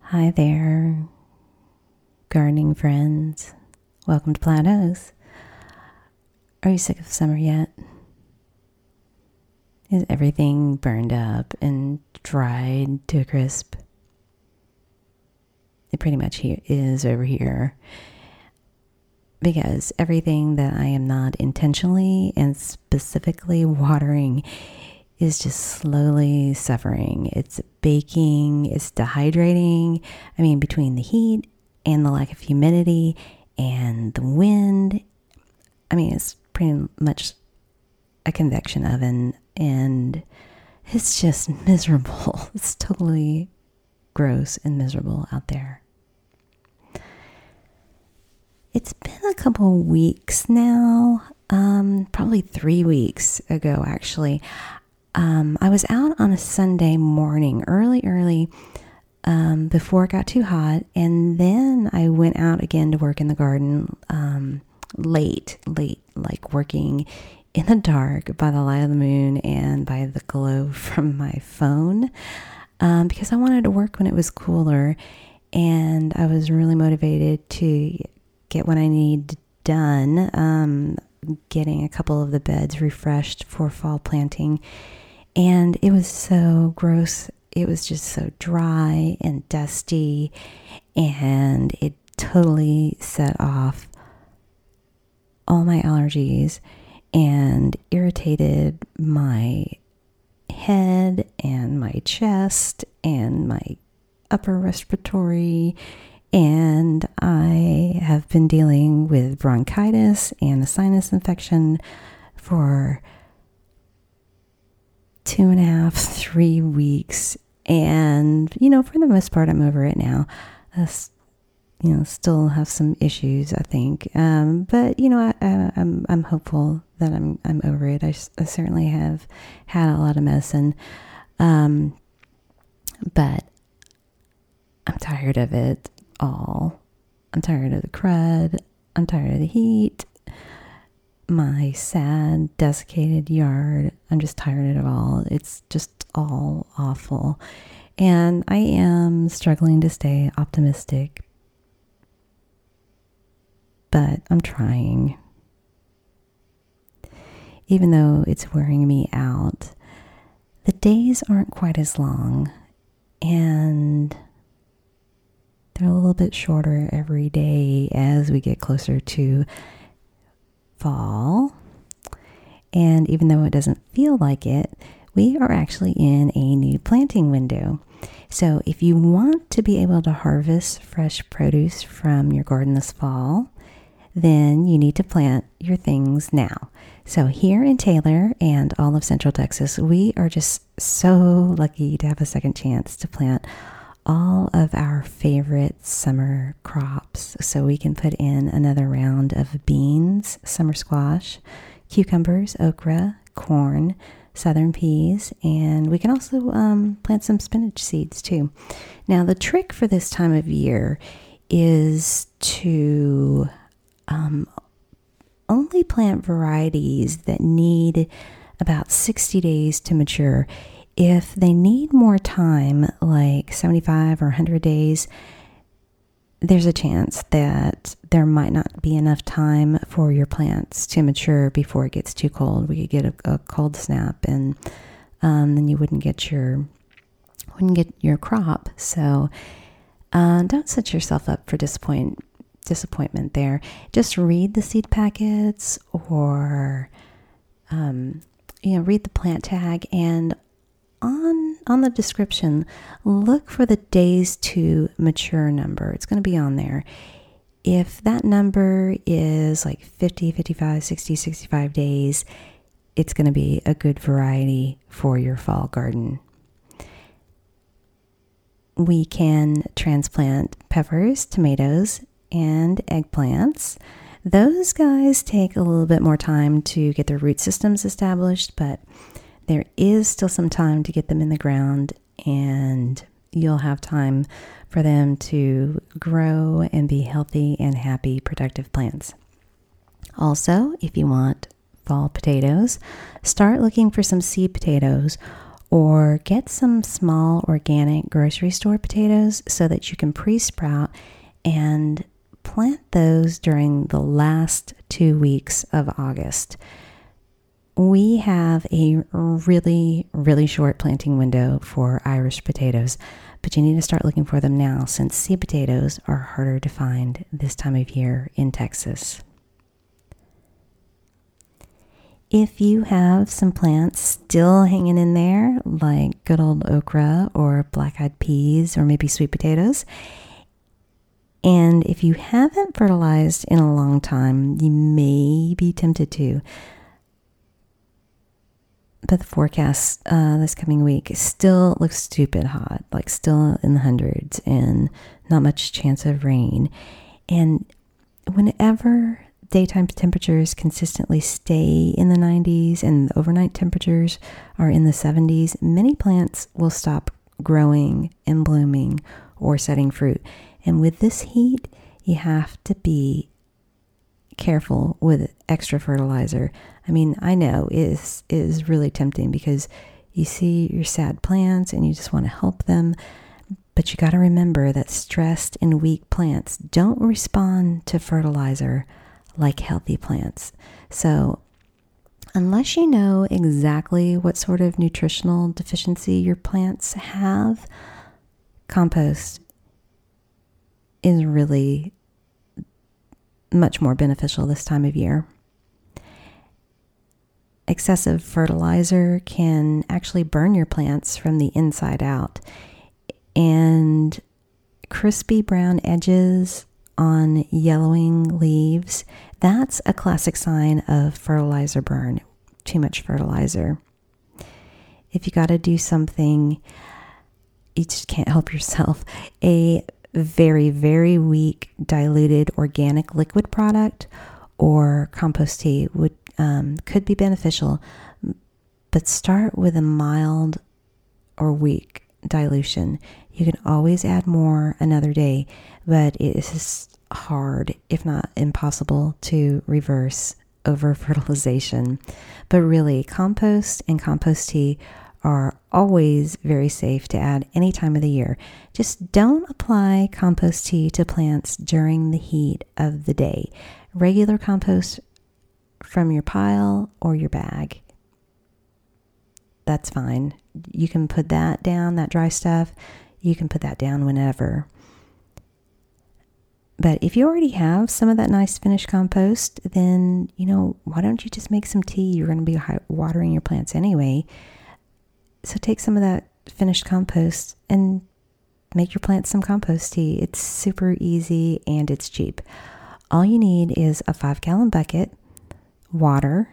Hi there, gardening friends. Welcome to and Are you sick of summer yet? Is everything burned up and dried to a crisp? It pretty much here is over here. Because everything that I am not intentionally and specifically watering is just slowly suffering. It's baking, it's dehydrating. I mean, between the heat and the lack of humidity and the wind, I mean, it's pretty much a convection oven and it's just miserable. It's totally gross and miserable out there. It's been a couple weeks now, um, probably three weeks ago, actually. Um, I was out on a Sunday morning, early, early, um, before it got too hot, and then I went out again to work in the garden um, late, late, like working in the dark by the light of the moon and by the glow from my phone um, because I wanted to work when it was cooler and I was really motivated to get what I need done. Um, getting a couple of the beds refreshed for fall planting, and it was so gross. It was just so dry and dusty, and it totally set off all my allergies and irritated my head and my chest and my upper respiratory. And I have been dealing with bronchitis and a sinus infection for two and a half, three weeks. And, you know, for the most part, I'm over it now. Uh, you know, still have some issues, I think. Um, but you know, I, am I'm, I'm hopeful that I'm I'm over it. I, I, certainly have had a lot of medicine, um, but I'm tired of it all. I'm tired of the crud. I'm tired of the heat. My sad, desiccated yard. I'm just tired of it all. It's just all awful. And I am struggling to stay optimistic but I'm trying. Even though it's wearing me out, the days aren't quite as long and they're a little bit shorter every day as we get closer to fall. And even though it doesn't feel like it, we are actually in a new planting window. So, if you want to be able to harvest fresh produce from your garden this fall, then you need to plant your things now. So, here in Taylor and all of Central Texas, we are just so lucky to have a second chance to plant all of our favorite summer crops. So, we can put in another round of beans, summer squash, cucumbers, okra, corn, southern peas, and we can also um, plant some spinach seeds too. Now, the trick for this time of year is to um, only plant varieties that need about 60 days to mature. If they need more time, like 75 or 100 days, there's a chance that there might not be enough time for your plants to mature before it gets too cold. We could get a, a cold snap, and um, then you wouldn't get your wouldn't get your crop. So uh, don't set yourself up for disappoint disappointment there. Just read the seed packets or, um, you know, read the plant tag and on on the description, look for the days to mature number. It's going to be on there. If that number is like 50, 55, 60, 65 days, it's going to be a good variety for your fall garden. we can transplant peppers, tomatoes, and eggplants. Those guys take a little bit more time to get their root systems established, but there is still some time to get them in the ground, and you'll have time for them to grow and be healthy and happy, productive plants. Also, if you want fall potatoes, start looking for some seed potatoes or get some small organic grocery store potatoes so that you can pre sprout and plant those during the last two weeks of August. We have a really, really short planting window for Irish potatoes, but you need to start looking for them now since seed potatoes are harder to find this time of year in Texas. If you have some plants still hanging in there, like good old okra or black eyed peas or maybe sweet potatoes, and if you haven't fertilized in a long time, you may be tempted to. But the forecast uh, this coming week still looks stupid hot, like still in the hundreds, and not much chance of rain. And whenever daytime temperatures consistently stay in the 90s and overnight temperatures are in the 70s, many plants will stop growing and blooming or setting fruit. And with this heat, you have to be careful with extra fertilizer. I mean, I know it is, really tempting because you see your sad plants and you just want to help them. But you got to remember that stressed and weak plants don't respond to fertilizer like healthy plants. So, unless you know exactly what sort of nutritional deficiency your plants have, compost is really much more beneficial this time of year. Excessive fertilizer can actually burn your plants from the inside out, and crispy brown edges on yellowing leaves, that's a classic sign of fertilizer burn, too much fertilizer. If you got to do something, you just can't help yourself. A very, very weak diluted organic liquid product or compost tea would um, could be beneficial, but start with a mild or weak dilution. You can always add more another day, but it is hard, if not impossible, to reverse over fertilization. But really, compost and compost tea are always very safe to add any time of the year. Just don't apply compost tea to plants during the heat of the day. Regular compost from your pile or your bag. That's fine. You can put that down, that dry stuff. You can put that down whenever. But if you already have some of that nice finished compost, then, you know, why don't you just make some tea? You're going to be watering your plants anyway. So take some of that finished compost and make your plants some compost tea. It's super easy and it's cheap. All you need is a five gallon bucket, water,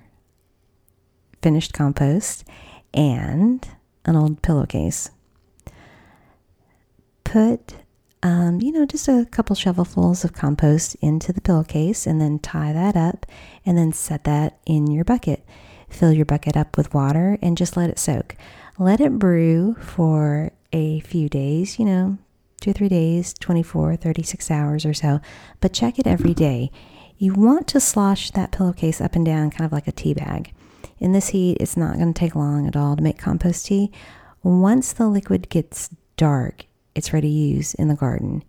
finished compost, and an old pillowcase. Put um, you know, just a couple shovelfuls of compost into the pillowcase and then tie that up and then set that in your bucket. Fill your bucket up with water and just let it soak. Let it brew for a few days, you know, two or three days, 24, 36 hours or so, but check it every day. You want to slosh that pillowcase up and down kind of like a tea bag. In this heat, it's not going to take long at all to make compost tea. Once the liquid gets dark, it's ready to use in the garden.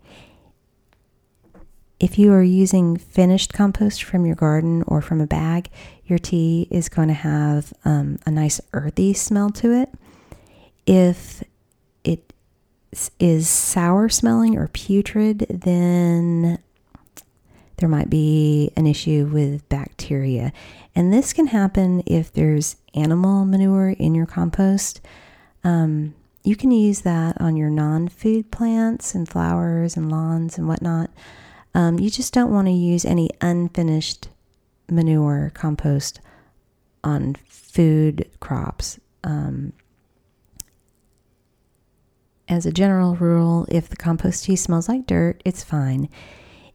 If you are using finished compost from your garden or from a bag, your tea is going to have um, a nice earthy smell to it. If it is sour smelling or putrid, then there might be an issue with bacteria. And this can happen if there's animal manure in your compost. Um, you can use that on your non food plants and flowers and lawns and whatnot. Um, you just don't want to use any unfinished manure compost on food crops. Um, as a general rule, if the compost tea smells like dirt, it's fine.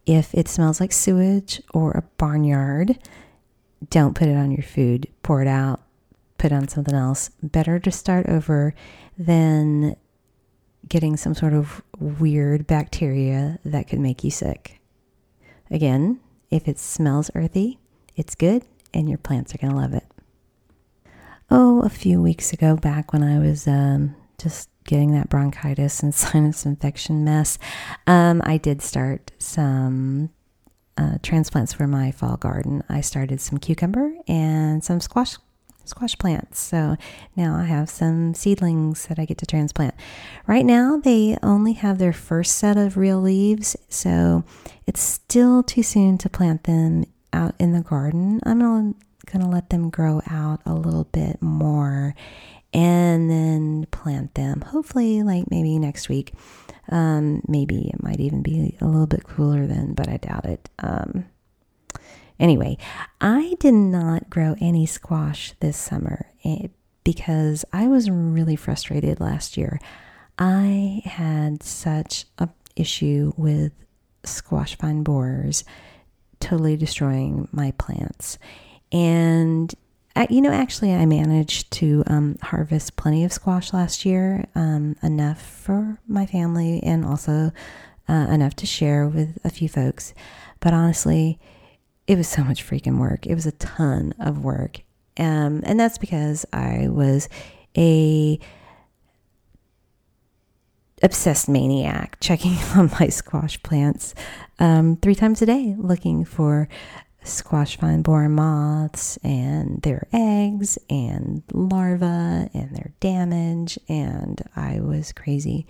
If it smells like sewage or a barnyard, don't put it on your food. Pour it out, put on something else. Better to start over than getting some sort of weird bacteria that could make you sick. Again, if it smells earthy, it's good and your plants are going to love it. Oh, a few weeks ago, back when I was um, just getting that bronchitis and sinus infection mess, um, I did start some uh, transplants for my fall garden. I started some cucumber and some squash squash plants. So now I have some seedlings that I get to transplant. Right now, they only have their first set of real leaves, so it's still too soon to plant them out in the garden. I'm going to let them grow out a little bit more and then plant them. Hopefully, like maybe next week. Um, maybe it might even be a little bit cooler then, but I doubt it. Um, anyway, I did not grow any squash this summer eh, because I was really frustrated last year. I had such a issue with squash vine borers totally destroying my plants. And you know, actually, I managed to um, harvest plenty of squash last year, um, enough for my family and also uh, enough to share with a few folks. But honestly, it was so much freaking work. It was a ton of work. Um, and that's because I was a obsessed maniac checking on my squash plants um, three times a day looking for squash vine borer moths and their eggs and larvae and their damage, and I was crazy.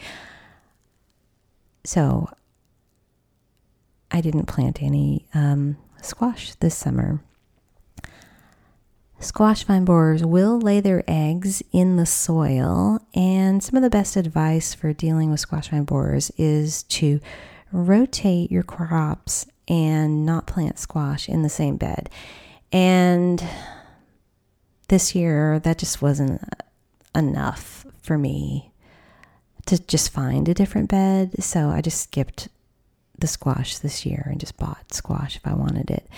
So I didn't plant any um, squash this summer. Squash vine borers will lay their eggs in the soil, and some of the best advice for dealing with squash vine borers is to rotate your crops and not plant squash in the same bed. And this year, that just wasn't enough for me to just find a different bed. So I just skipped the squash this year and just bought squash if I wanted it.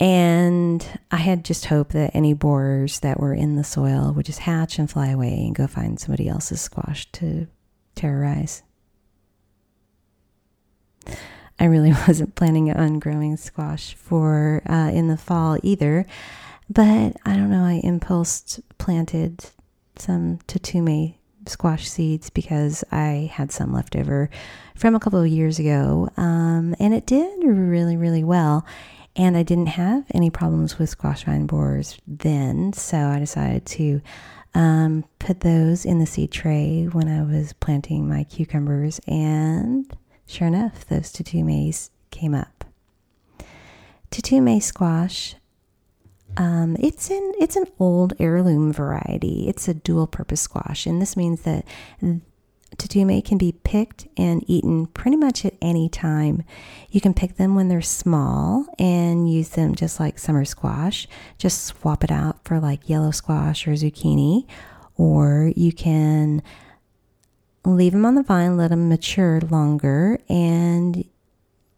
And I had just hoped that any borers that were in the soil would just hatch and fly away and go find somebody else's squash to terrorize. I really wasn't planning on growing squash for uh, in the fall either. But I don't know, I impulse planted some Tatume squash seeds because I had some left over from a couple of years ago. Um, and it did really, really well. And I didn't have any problems with squash vine borers then. So I decided to um, put those in the seed tray when I was planting my cucumbers. And Sure enough, those Tatumes came up. Tatume squash, um, it's an it's an old heirloom variety. It's a dual purpose squash, and this means that Tatume can be picked and eaten pretty much at any time. You can pick them when they're small and use them just like summer squash. Just swap it out for like yellow squash or zucchini, or you can leave them on the vine, let them mature longer, and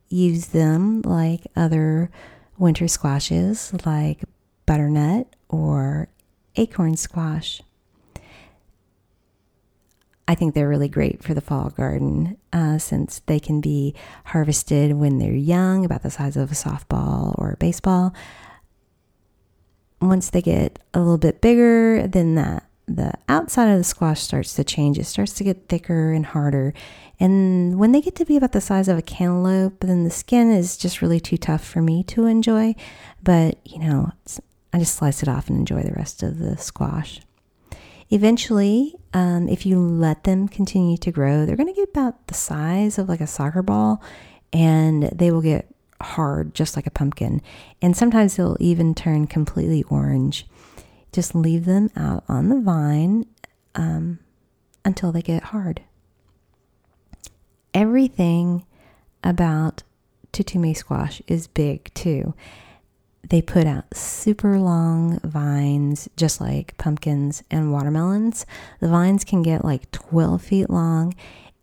use them like other winter squashes like butternut or acorn squash. I think they're really great for the fall garden uh, since they can be harvested when they're young, about the size of a softball or a baseball. Once they get a little bit bigger than that, the outside of the squash starts to change. It starts to get thicker and harder. And when they get to be about the size of a cantaloupe, then the skin is just really too tough for me to enjoy. But, you know, I just slice it off and enjoy the rest of the squash. Eventually, um, if you let them continue to grow, they're going to get about the size of like a soccer ball and they will get hard, just like a pumpkin. And sometimes they'll even turn completely orange. Just leave them out on the vine um, until they get hard. Everything about Tatume squash is big too. they put out super long vines, just like pumpkins and watermelons. The vines can get like 12 feet long,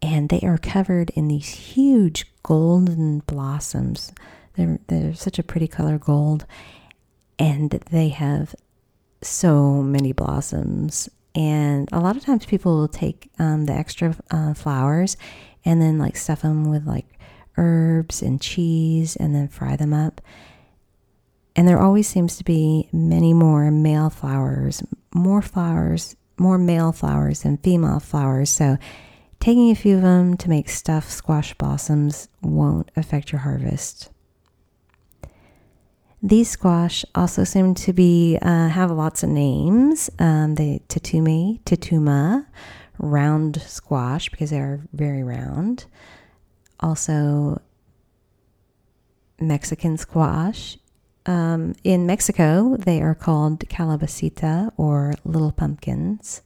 and they are covered in these huge golden blossoms. They're, they're such a pretty color gold, and they have so many blossoms. And a lot of times people will take um, the extra uh, flowers and then like stuff them with like herbs and cheese and then fry them up. And there always seems to be many more male flowers, more flowers, more male flowers than female flowers. So taking a few of them to make stuffed squash blossoms won't affect your harvest. These squash also seem to be uh, have lots of names. Um, the tatumi, tatuma, round squash because they are very round. Also, Mexican squash. Um, in Mexico, they are called calabacita or little pumpkins.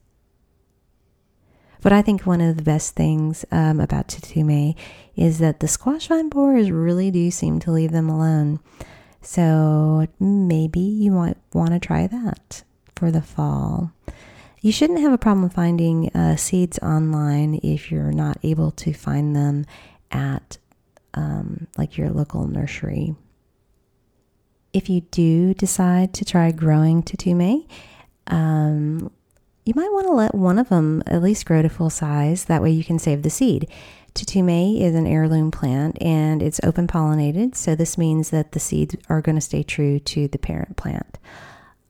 But I think one of the best things um, about Tatume is that the squash vine borers really do seem to leave them alone. So maybe you might want to try that for the fall. You shouldn't have a problem finding uh, seeds online if you're not able to find them at um, like your local nursery. If you do decide to try growing Tatume, um, you might want to let one of them at least grow to full size. That way you can save the seed. Tatume is an heirloom plant and it's open pollinated, so this means that the seeds are going to stay true to the parent plant.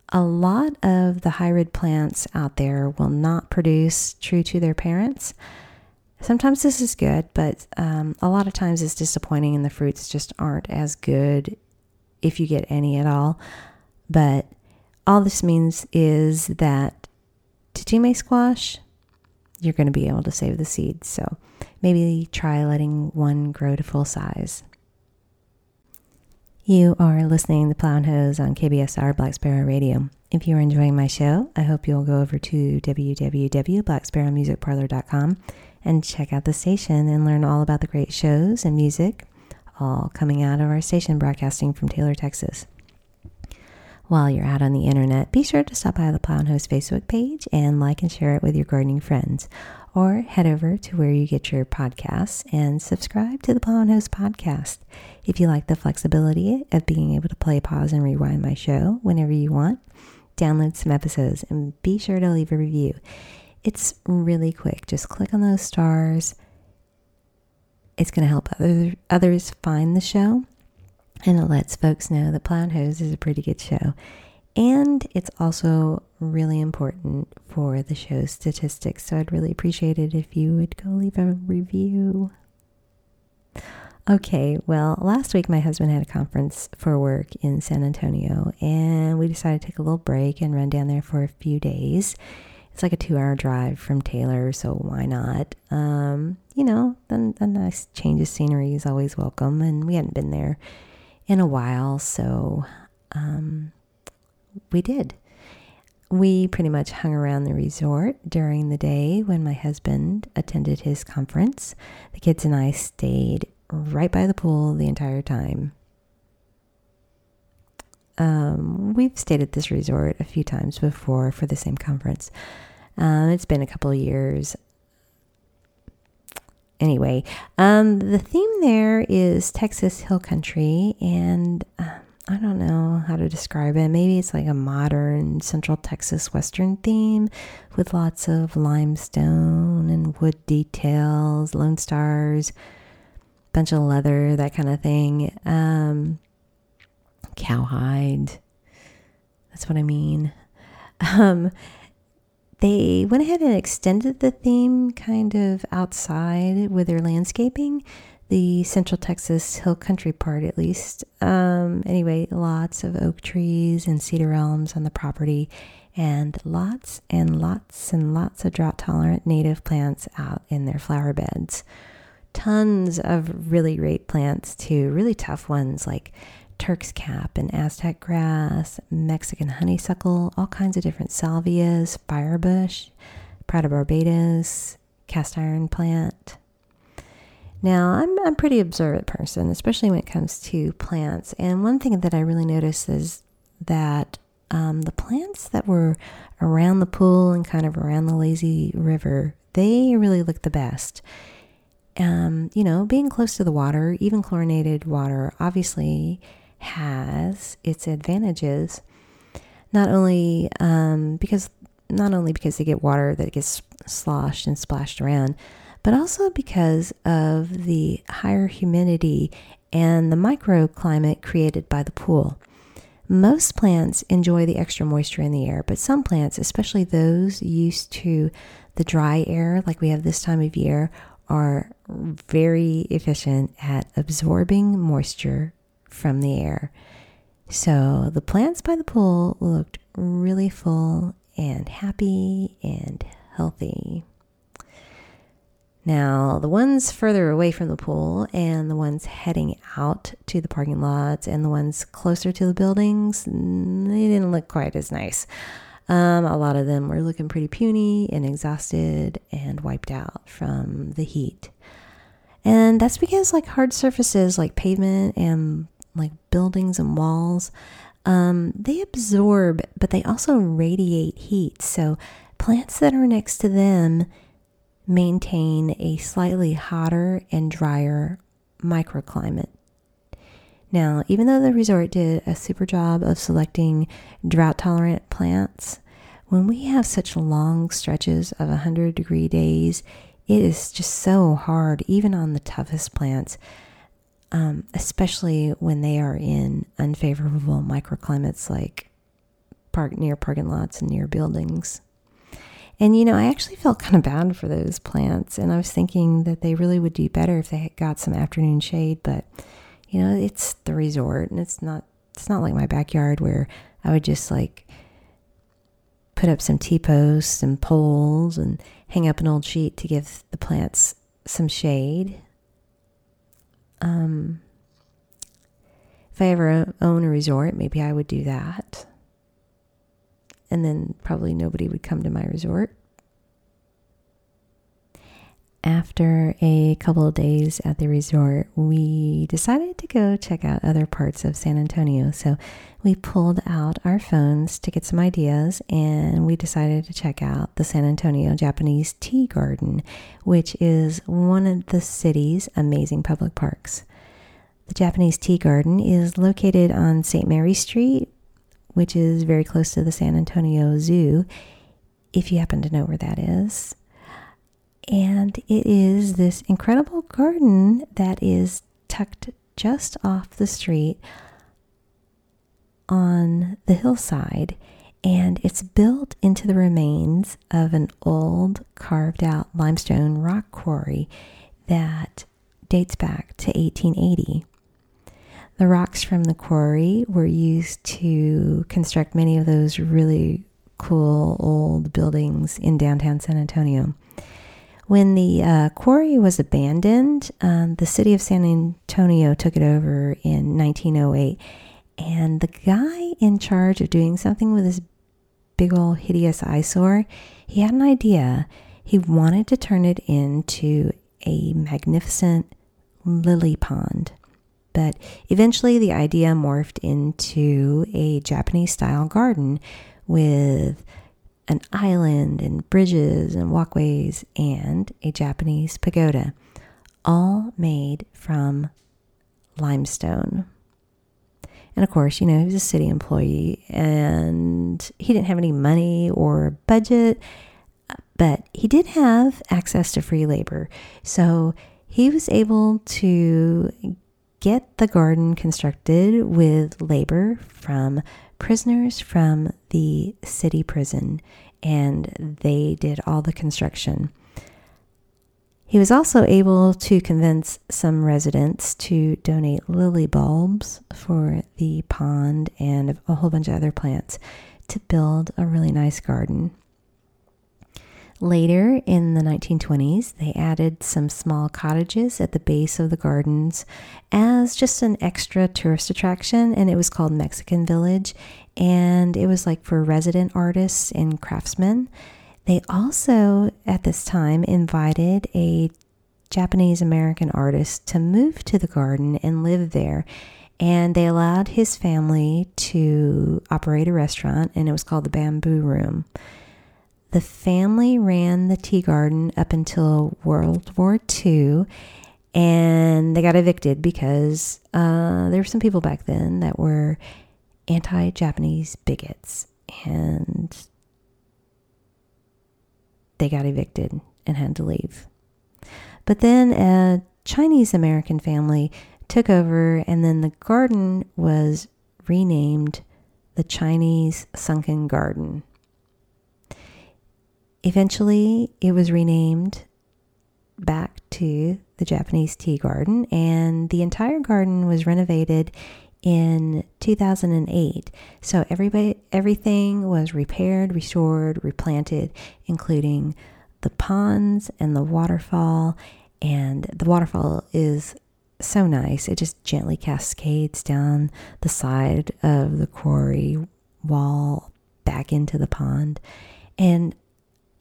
A lot of the hybrid plants out there will not produce true to their parents. Sometimes this is good, but um, a lot of times it's disappointing and the fruits just aren't as good if you get any at all. But all this means is that Tatume squash, you're going to be able to save the seeds. So maybe try letting one grow to full size. You are listening to Plow and Hose on KBSR Black Sparrow Radio. If you're enjoying my show, I hope you'll go over to www.blacksparrowmusicparlor.com and check out the station and learn all about the great shows and music, all coming out of our station broadcasting from Taylor, Texas. While you're out on the internet, be sure to stop by the Plow and Hose Facebook page and like and share it with your gardening friends. Or head over to where you get your podcasts and subscribe to the Plow and Hose podcast. If you like the flexibility of being able to play, pause, and rewind my show whenever you want, download some episodes and be sure to leave a review. It's really quick. Just click on those stars. It's going to help other, others find the show, and it lets folks know that Plow and Hose is a pretty good show. And it's also really important for the show's statistics. So I'd really appreciate it if you would go leave a review. Okay, well, last week my husband had a conference for work in San Antonio, and we decided to take a little break and run down there for a few days. It's like a two hour drive from Taylor, so why not? Um, you know, a, a nice change of scenery is always welcome, and we hadn't been there in a while, so um, we did. We pretty much hung around the resort during the day when my husband attended his conference. The kids and I stayed right by the pool the entire time. Um, we've stayed at this resort a few times before for the same conference. Um, it's been a couple of years. Anyway, um, the theme there is Texas Hill Country, and uh, I don't know how to describe it. Maybe it's like a modern Central Texas Western theme with lots of limestone and wood details, Lone Stars, bunch of leather, that kind of thing. Um, cowhide. That's what I mean. Um, they went ahead and extended the theme kind of outside with their landscaping, the Central Texas Hill Country part at least. Um, anyway, lots of oak trees and cedar elms on the property, and lots and lots and lots of drought tolerant native plants out in their flower beds. Tons of really great plants, too, really tough ones like Turk's cap and Aztec grass, Mexican honeysuckle, all kinds of different salvias, firebush, Pride of Barbados, cast iron plant. Now, I'm I'm a pretty observant person, especially when it comes to plants. And one thing that I really noticed is that um, the plants that were around the pool and kind of around the lazy river, they really look the best. Um, you know, being close to the water, even chlorinated water, obviously has its advantages. Not only um, because not only because they get water that gets sloshed and splashed around, but also because of the higher humidity and the microclimate created by the pool. Most plants enjoy the extra moisture in the air, but some plants, especially those used to the dry air like we have this time of year, are very efficient at absorbing moisture from the air. So the plants by the pool looked really full and happy and healthy. Now, the ones further away from the pool and the ones heading out to the parking lots and the ones closer to the buildings, they didn't look quite as nice. Um, a lot of them were looking pretty puny and exhausted and wiped out from the heat. And that's because, like hard surfaces like pavement and like buildings and walls, um, they absorb, but they also radiate heat. So plants that are next to them maintain a slightly hotter and drier microclimate. Now, even though the resort did a super job of selecting drought tolerant plants, when we have such long stretches of 100 degree days, it is just so hard, even on the toughest plants, um, especially when they are in unfavorable microclimates like park near parking lots and near buildings. And you know, I actually felt kind of bad for those plants, and I was thinking that they really would do better if they got some afternoon shade. But you know, it's the resort, and it's not it's not like my backyard where I would just like put up some T posts and poles and hang up an old sheet to give the plants some shade. Um, if I ever own a resort, maybe I would do that. And then probably nobody would come to my resort. After a couple of days at the resort, we decided to go check out other parts of San Antonio. So we pulled out our phones to get some ideas and we decided to check out the San Antonio Japanese Tea Garden, which is one of the city's amazing public parks. The Japanese Tea Garden is located on St. Mary Street, which is very close to the San Antonio Zoo, if you happen to know where that is. And it is this incredible garden that is tucked just off the street on the hillside. And it's built into the remains of an old carved out limestone rock quarry that dates back to 1880. The rocks from the quarry were used to construct many of those really cool old buildings in downtown San Antonio. When the uh, quarry was abandoned, um, the city of San Antonio took it over in 1908. And the guy in charge of doing something with this big old hideous eyesore, he had an idea. He wanted to turn it into a magnificent lily pond. But eventually, the idea morphed into a Japanese style garden with an island and bridges and walkways and a Japanese pagoda, all made from limestone. And of course, you know, he was a city employee and he didn't have any money or budget, but he did have access to free labor. So he was able to get the garden constructed with labor from prisoners from the city prison, and they did all the construction. He was also able to convince some residents to donate lily bulbs for the pond and a whole bunch of other plants to build a really nice garden. Later in the 1920s, they added some small cottages at the base of the gardens as just an extra tourist attraction, and it was called Mexican Village. And it was like for resident artists and craftsmen. They also, at this time, invited a Japanese American artist to move to the garden and live there. And they allowed his family to operate a restaurant, and it was called the Bamboo Room. The family ran the tea garden up until World War II, and they got evicted because uh, there were some people back then that were anti Japanese bigots, and they got evicted and had to leave. But then a Chinese American family took over, and then the garden was renamed the Chinese Sunken Garden. Eventually, it was renamed back to the Japanese Tea Garden, and the entire garden was renovated in 2008. So everybody, everything was repaired, restored, replanted, including the ponds and the waterfall. And the waterfall is so nice. It just gently cascades down the side of the quarry wall back into the pond. And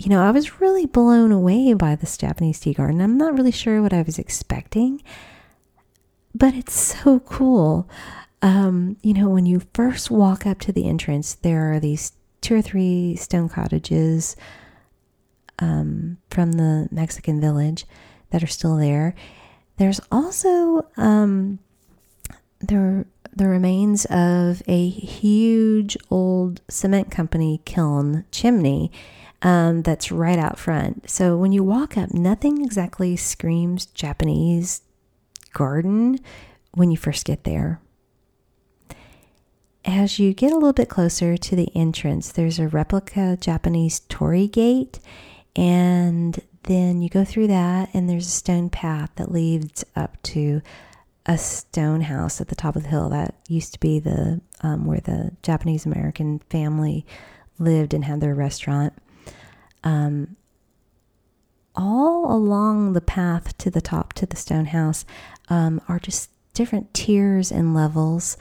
you know, I was really blown away by this Japanese tea garden. I'm not really sure what I was expecting, but it's so cool. Um, you know, when you first walk up to the entrance, there are these two or three stone cottages um, from the Mexican village that are still there. There's also um, there the remains of a huge old cement company kiln chimney um, that's right out front. So when you walk up, nothing exactly screams Japanese garden when you first get there. As you get a little bit closer to the entrance, there's a replica Japanese torii gate, and then you go through that, and there's a stone path that leads up to a stone house at the top of the hill that used to be the um, where the Japanese American family lived and had their restaurant um, all along the path to the top to the stone house um, are just different tiers and levels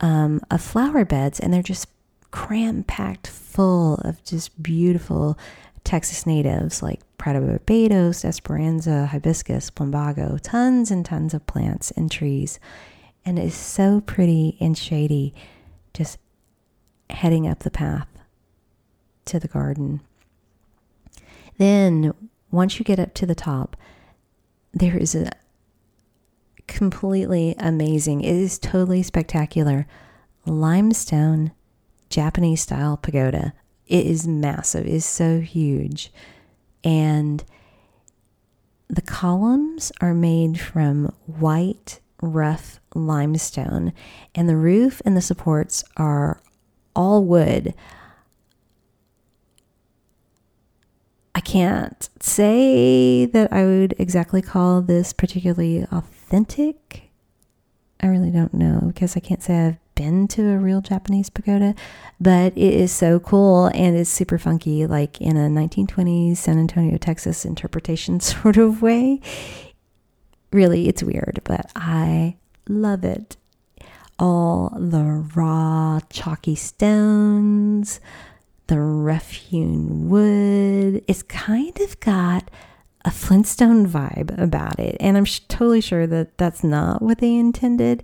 um, of flower beds, and they're just cram packed full of just beautiful Texas natives like Pride of Barbados, Esperanza, Hibiscus, Plumbago, tons and tons of plants and trees. And it's so pretty and shady just heading up the path to the garden. Then, once you get up to the top, there is a completely amazing, it is totally spectacular limestone Japanese style pagoda. It is massive, it is so huge. And the columns are made from white, rough limestone, and the roof and the supports are all wood. I can't say that I would exactly call this particularly authentic. I really don't know because I can't say I've been to a real Japanese pagoda, but it is so cool and it's super funky, like in a 1920s San Antonio, Texas interpretation sort of way. Really, it's weird, but I love it. All the raw, chalky stones, the rough hewn wood. It's kind of got a Flintstone vibe about it. And I'm sh- totally sure that that's not what they intended,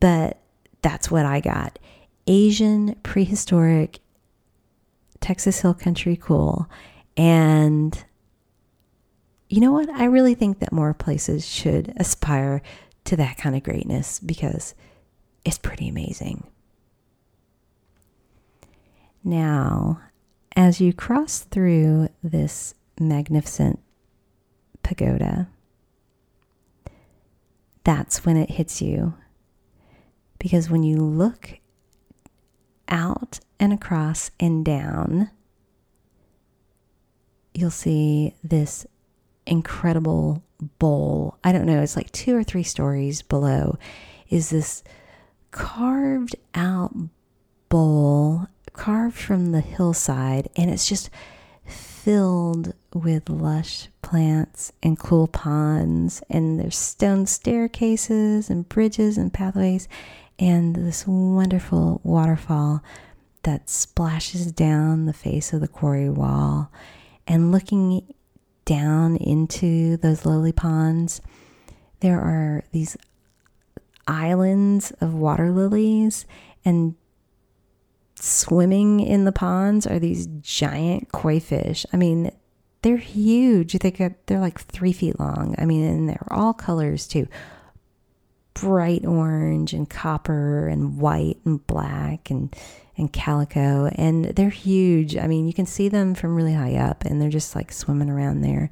but that's what I got. Asian prehistoric Texas Hill Country cool. And you know what? I really think that more places should aspire to that kind of greatness because it's pretty amazing. Now, as you cross through this magnificent pagoda, that's when it hits you. Because when you look out and across and down, you'll see this incredible bowl. I don't know, it's like two or three stories below, is this carved out bowl carved from the hillside, and it's just filled with lush plants and cool ponds, and there's stone staircases and bridges and pathways, and this wonderful waterfall that splashes down the face of the quarry wall. And looking down into those lily ponds, there are these islands of water lilies, and swimming in the ponds are these giant koi fish. I mean, they're huge. They get they're like three feet long. I mean, and they're all colors too. Bright orange and copper and white and black and and calico and they're huge. I mean, you can see them from really high up and they're just like swimming around there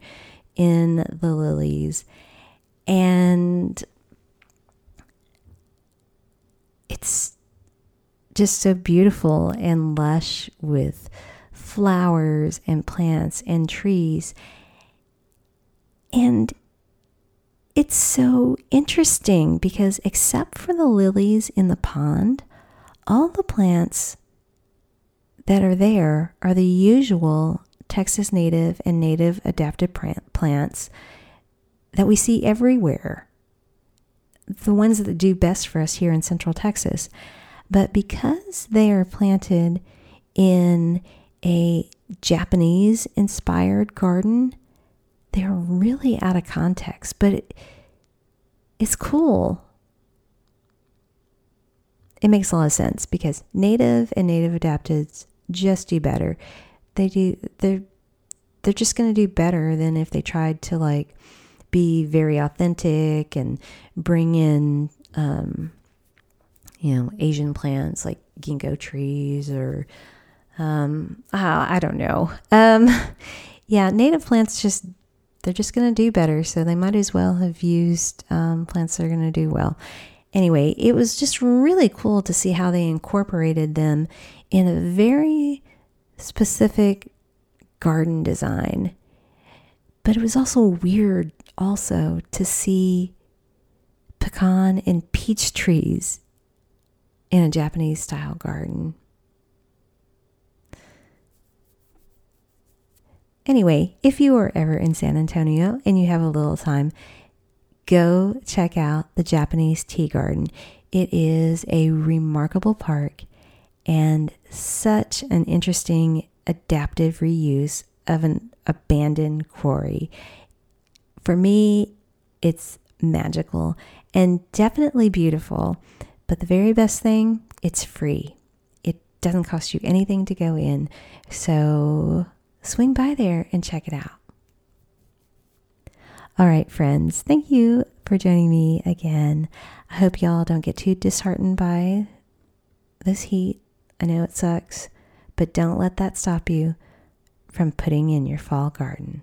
in the lilies. And it's just so beautiful and lush with flowers and plants and trees. And it's so interesting because, except for the lilies in the pond, all the plants that are there are the usual Texas native and native adapted plants that we see everywhere. The ones that do best for us here in Central Texas. But because they are planted in a Japanese inspired garden, they're really out of context, but it, it's cool. It makes a lot of sense because native and native adapteds just do better. They do they're they're just going to do better than if they tried to like be very authentic and bring in um, you know Asian plants like ginkgo trees or um, uh, I don't know. Um, yeah, native plants just they're just going to do better, so they might as well have used um, plants that are going to do well. Anyway, it was just really cool to see how they incorporated them in a very specific garden design. But it was also weird also to see pecan and peach trees in a Japanese style garden. Anyway, if you are ever in San Antonio and you have a little time, go check out the Japanese Tea Garden. It is a remarkable park and such an interesting adaptive reuse of an abandoned quarry. For me, it's magical and definitely beautiful, but the very best thing, it's free. It doesn't cost you anything to go in. So swing by there and check it out. All right, friends, thank you for joining me again. I hope y'all don't get too disheartened by this heat. I know it sucks, but don't let that stop you from putting in your fall garden.